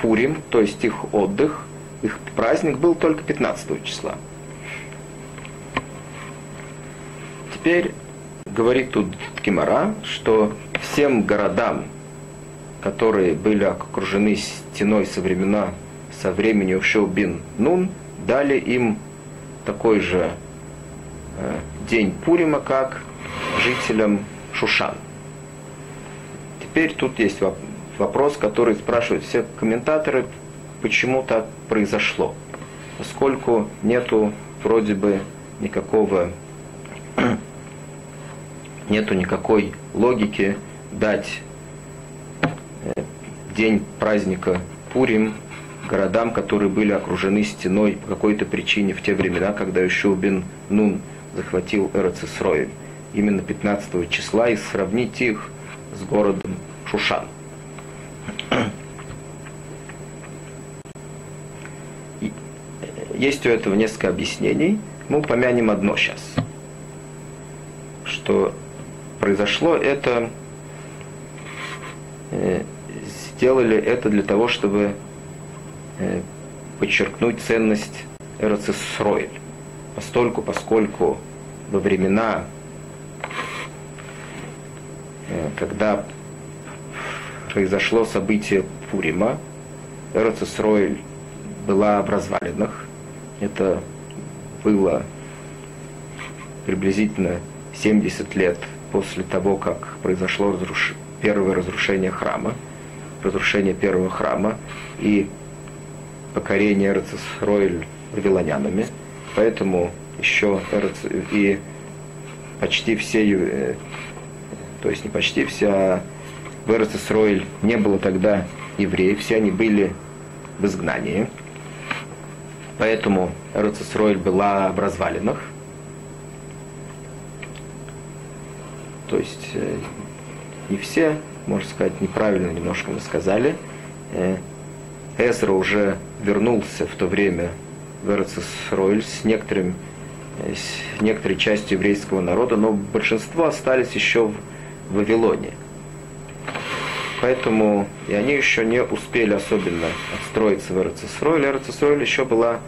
Пурим, то есть их отдых, их праздник был только 15 числа. Теперь говорит тут Кимара, что всем городам, которые были окружены стеной со времена, со времени Ушел бин Нун, дали им такой же э, день Пурима, как жителям Шушан. Теперь тут есть вопрос, который спрашивают все комментаторы, почему так произошло. Поскольку нету вроде бы никакого нету никакой логики дать э, день праздника Пурим городам, которые были окружены стеной по какой-то причине в те времена, когда еще бин Нун захватил Эрцисроиль именно 15 числа и сравнить их с городом Шушан. И есть у этого несколько объяснений. Мы упомянем одно сейчас. Что произошло это, э, сделали это для того, чтобы э, подчеркнуть ценность Эрцисроиль. Постольку, поскольку во времена Э, когда произошло событие Пурима, Эрцесройль была в развалинах. Это было приблизительно 70 лет после того, как произошло разруш... первое разрушение храма, разрушение первого храма и покорение Эрцесройль вавилонянами. Поэтому еще Эрц... и почти все э, то есть не почти вся в Эрцисроиль не было тогда евреев, все они были в изгнании. Поэтому Эрцисроиль была в развалинах. То есть э, не все, можно сказать, неправильно немножко мы сказали. Э, Эзра уже вернулся в то время в Эрцисроиль с некоторым с некоторой частью еврейского народа, но большинство остались еще в Вавилоне. Поэтому и они еще не успели особенно отстроиться в Эрцесройле. Эрцесройль еще была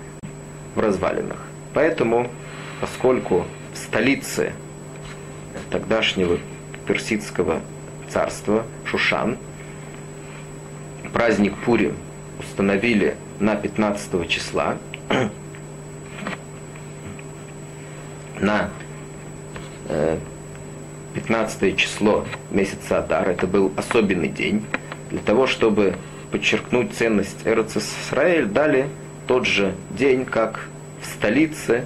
в развалинах. Поэтому, поскольку в столице тогдашнего персидского царства Шушан праздник Пури установили на 15 числа, на 15 э, число месяца Адар, это был особенный день, для того, чтобы подчеркнуть ценность Эрц Исраэль, дали тот же день, как в столице,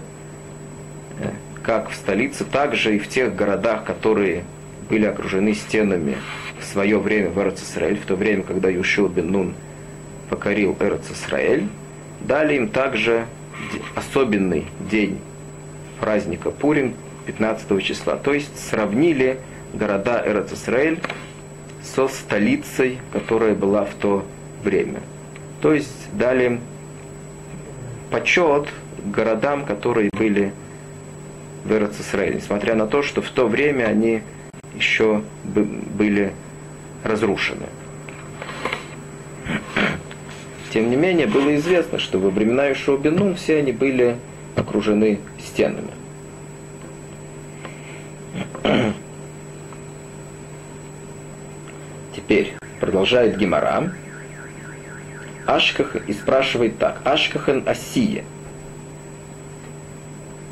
э, как в столице, также и в тех городах, которые были окружены стенами в свое время в Эрц Исраэль, в то время, когда Юшил бен Нун покорил Эрц Исраэль, дали им также особенный день праздника Пурим 15 числа. То есть сравнили города Эрц Исраэль со столицей, которая была в то время. То есть дали почет городам, которые были в Эрц Исраэль, несмотря на то, что в то время они еще были разрушены. Тем не менее, было известно, что во времена Ишуа все они были окружены стенами. Теперь продолжает Гимара. Ашках и спрашивает так. Ашкахен Асия.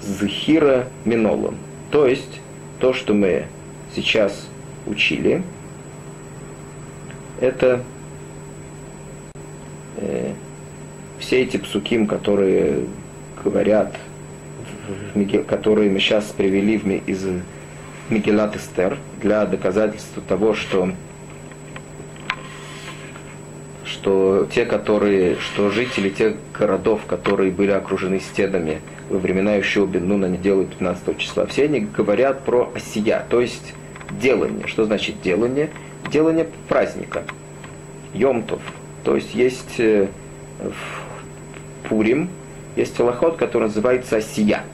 Зхира Минолом. То есть, то, что мы сейчас учили, это э, все эти псуким, которые говорят, которые мы сейчас привели из Мегелат Эстер для доказательства того, что что те, которые, что жители тех городов, которые были окружены стенами во времена еще Беннуна, они делают 15 числа, все они говорят про осия, то есть делание. Что значит делание? Делание праздника. Йомтов. То есть есть э, в Пурим, есть аллахот, который называется осия.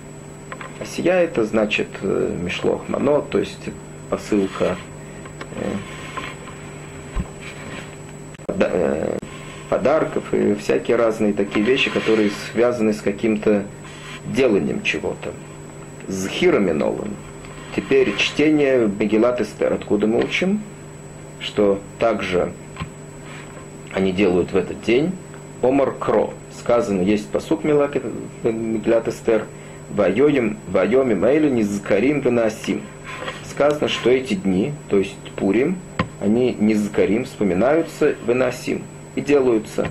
Осия это значит э, мишлох мано, то есть посылка э, подарков и всякие разные такие вещи, которые связаны с каким-то деланием чего-то. С хироминолом. Теперь чтение Мегилат Эстер. Откуда мы учим? Что также они делают в этот день Омар Кро. Сказано, есть посук Мегилат Эстер – Вайоем, Вайоме Мейлю Низкарим Ганасим. Сказано, что эти дни, то есть Пурим, они Низкарим вспоминаются Венасим и делаются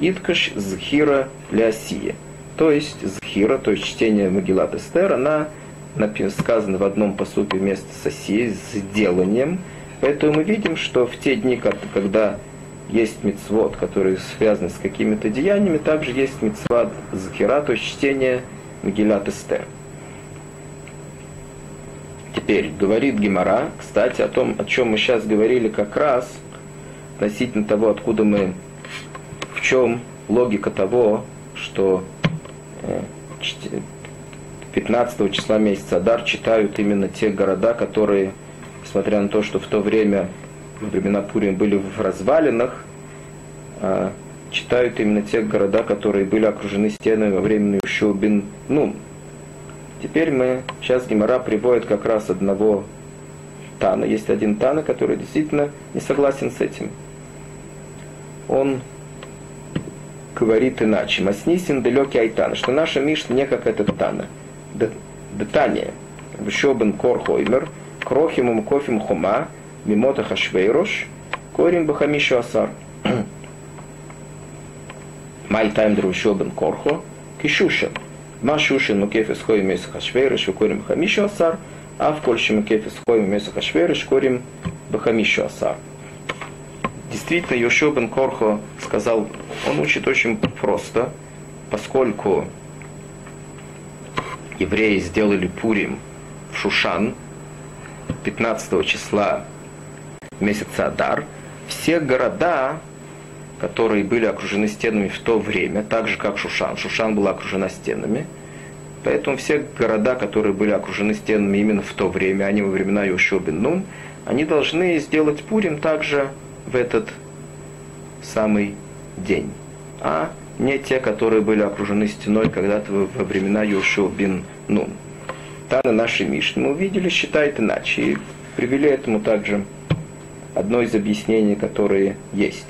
Иткаш Зхира Лясия. То есть Зхира, то есть чтение Магилат Эстер, она сказано в одном посуке вместо Сосии с деланием. Поэтому мы видим, что в те дни, когда есть мицвод, которые связаны с какими-то деяниями, также есть мицвод Зхира, то есть чтение Мегилат Эстер. Теперь говорит Гемора, кстати, о том, о чем мы сейчас говорили как раз, относительно того, откуда мы, в чем логика того, что 15 э, числа месяца Адар читают именно те города, которые, несмотря на то, что в то время, во времена Пурим, были в развалинах, а читают именно те города, которые были окружены стенами во время Юшубин Нун. Теперь мы, сейчас Гимара приводит как раз одного Тана. Есть один Тана, который действительно не согласен с этим он говорит иначе. Маснисин далекий Айтан, что наша Мишна не как этот Тана. Детание. Вшобен кор хоймер, крохимум кофим хума, мимота хашвейрош, корим бахамишу асар. Май Мальтайм друшобен корхо, кишушен. Машушин мукефис хоим из хашвейрош, корим бахамишу асар, а в кольшим мукефис хоим из хашвейрош, корим бахамишу асар. Действительно, бен Корхо сказал, он учит очень просто, поскольку евреи сделали Пурим в Шушан 15 числа месяца Адар, все города которые были окружены стенами в то время, так же как Шушан. Шушан была окружена стенами. Поэтому все города, которые были окружены стенами именно в то время, а не во времена Йошуа Нун, они должны сделать Пурим также в этот самый день, а не те, которые были окружены стеной когда-то во времена Йошуа бин Нун. Тана нашей Мишны мы увидели, считает иначе. И привели этому также одно из объяснений, которые есть.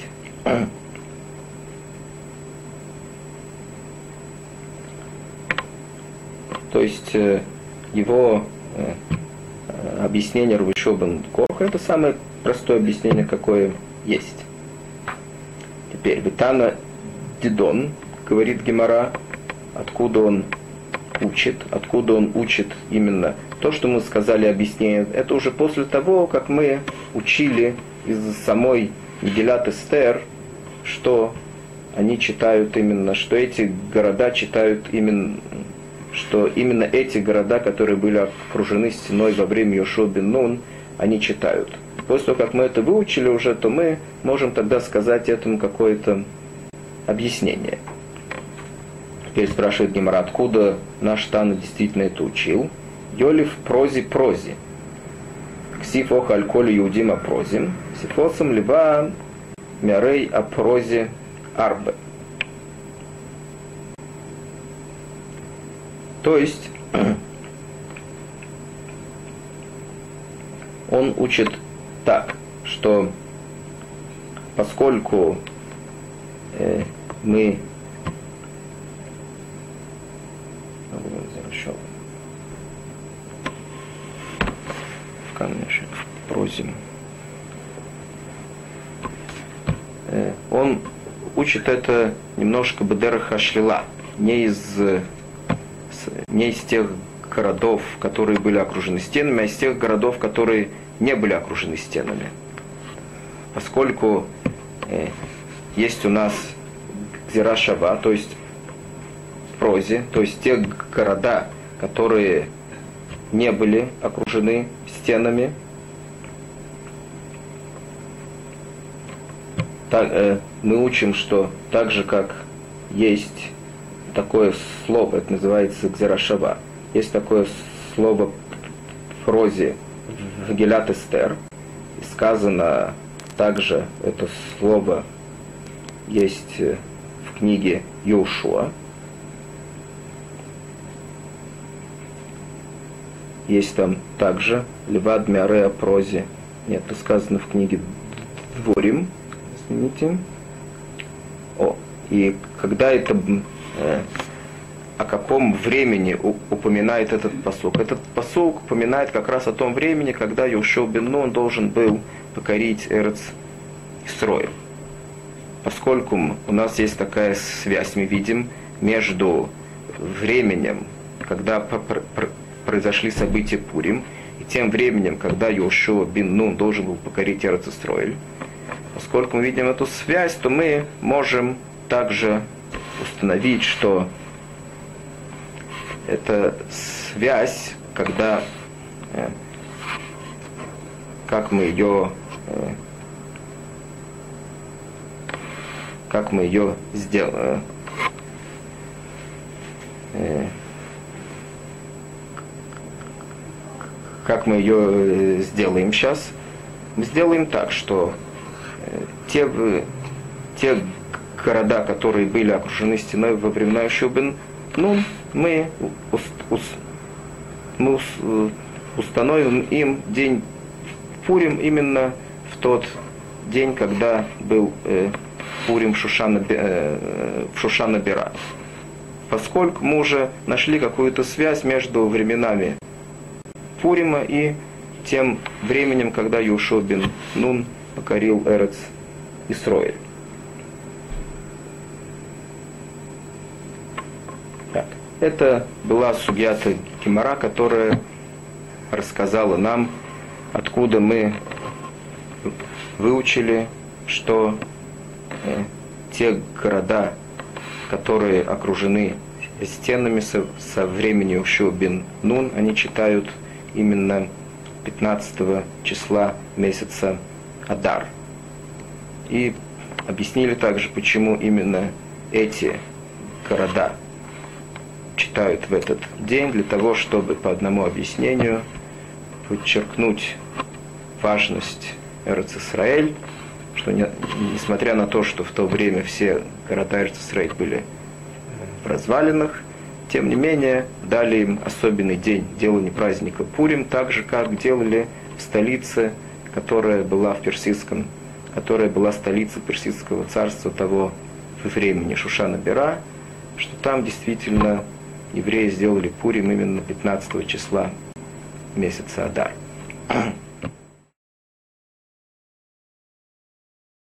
То есть э, его э, объяснение Рувишобан Корха это самое простое объяснение, какое есть. Теперь Витана Дидон, говорит Гемора, откуда он учит, откуда он учит именно то, что мы сказали объяснение, это уже после того, как мы учили из самой Мегилат Эстер, что они читают именно, что эти города читают именно, что именно эти города, которые были окружены стеной во время Йошуа бен Нун, они читают. После того, как мы это выучили уже, то мы можем тогда сказать этому какое-то объяснение. Теперь спрашивает Гемора, откуда наш Тана действительно это учил. Йолив прози прози. Ксиф оха альколи иудима прозим. Сифосом либо мярей апрози арбе. То есть он учит так, что поскольку э, мы конечно, просим. Э, он учит это немножко Бедера шлила, не из, не из тех городов, которые были окружены стенами, а из тех городов, которые не были окружены стенами. Поскольку э, есть у нас Зирашава, то есть прозе, то есть те города, которые не были окружены стенами. Так, э, мы учим, что так же, как есть такое слово, это называется гзерашава, есть такое слово в прозе Гелят Эстер, и сказано также это слово есть э, в книге Йошуа, Есть там также Левад Миаре о прозе. Нет, это сказано в книге Дворим. Извините. О, и когда это э, о каком времени упоминает этот посук? Этот посук упоминает как раз о том времени, когда Юшел бен Нун должен был покорить Эрц Исроем. Поскольку у нас есть такая связь, мы видим, между временем, когда произошли события Пурим, и тем временем, когда Йошуа бин Нун должен был покорить Эрцестроиль, поскольку мы видим эту связь, то мы можем также установить, что это связь, когда э, как мы ее э, как мы ее сделаем э, Как мы ее сделаем сейчас? Мы сделаем так, что те, те города, которые были окружены стеной во времена Шубин, ну, мы, мы ус, установим им день Пурим именно в тот день, когда был э, Пурим Шушана, э, в. Поскольку мы уже нашли какую-то связь между временами Пурима и тем временем, когда Юшо бен Нун покорил Эрец Исроэль. Это была Сугьята Кимара, которая рассказала нам, откуда мы выучили, что э, те города, которые окружены стенами со, со времени Ушо бен Нун, они читают именно 15 числа месяца Адар. И объяснили также, почему именно эти города читают в этот день, для того, чтобы по одному объяснению подчеркнуть важность Эрц что не, несмотря на то, что в то время все города Эрцисрейт были в развалинах, тем не менее дали им особенный день делания праздника. Пурим, так же, как делали в столице, которая была в персидском, которая была столицей персидского царства того времени Шушана Бера, что там действительно евреи сделали Пурим именно 15 числа месяца Адар.